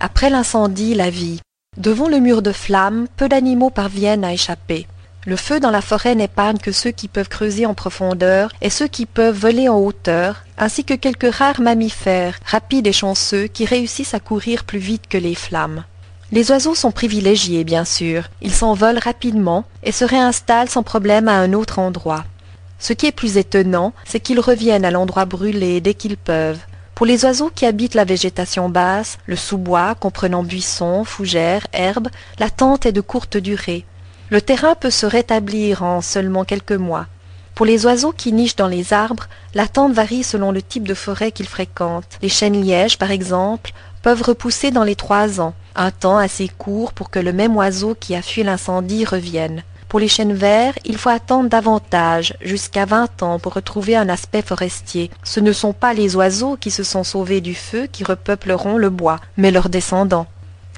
Après l'incendie, la vie. Devant le mur de flammes, peu d'animaux parviennent à échapper. Le feu dans la forêt n'épargne que ceux qui peuvent creuser en profondeur et ceux qui peuvent voler en hauteur, ainsi que quelques rares mammifères, rapides et chanceux, qui réussissent à courir plus vite que les flammes. Les oiseaux sont privilégiés, bien sûr. Ils s'envolent rapidement et se réinstallent sans problème à un autre endroit. Ce qui est plus étonnant, c'est qu'ils reviennent à l'endroit brûlé dès qu'ils peuvent. Pour les oiseaux qui habitent la végétation basse, le sous-bois comprenant buissons, fougères, herbes, l'attente est de courte durée. Le terrain peut se rétablir en seulement quelques mois. Pour les oiseaux qui nichent dans les arbres, l'attente varie selon le type de forêt qu'ils fréquentent. Les chênes lièges, par exemple, peuvent repousser dans les trois ans, un temps assez court pour que le même oiseau qui a fui l'incendie revienne. Pour les chênes verts, il faut attendre davantage, jusqu'à vingt ans, pour retrouver un aspect forestier. Ce ne sont pas les oiseaux qui se sont sauvés du feu qui repeupleront le bois, mais leurs descendants.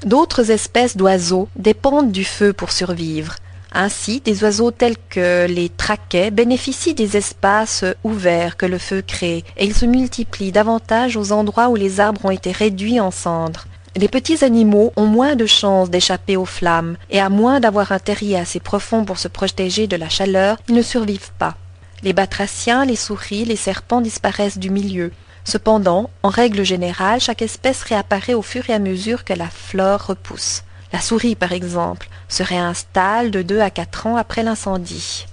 D'autres espèces d'oiseaux dépendent du feu pour survivre. Ainsi, des oiseaux tels que les traquets bénéficient des espaces ouverts que le feu crée, et ils se multiplient davantage aux endroits où les arbres ont été réduits en cendres. Les petits animaux ont moins de chances d'échapper aux flammes, et à moins d'avoir un terrier assez profond pour se protéger de la chaleur, ils ne survivent pas. Les batraciens, les souris, les serpents disparaissent du milieu. Cependant, en règle générale, chaque espèce réapparaît au fur et à mesure que la flore repousse. La souris, par exemple, se réinstalle de deux à quatre ans après l'incendie.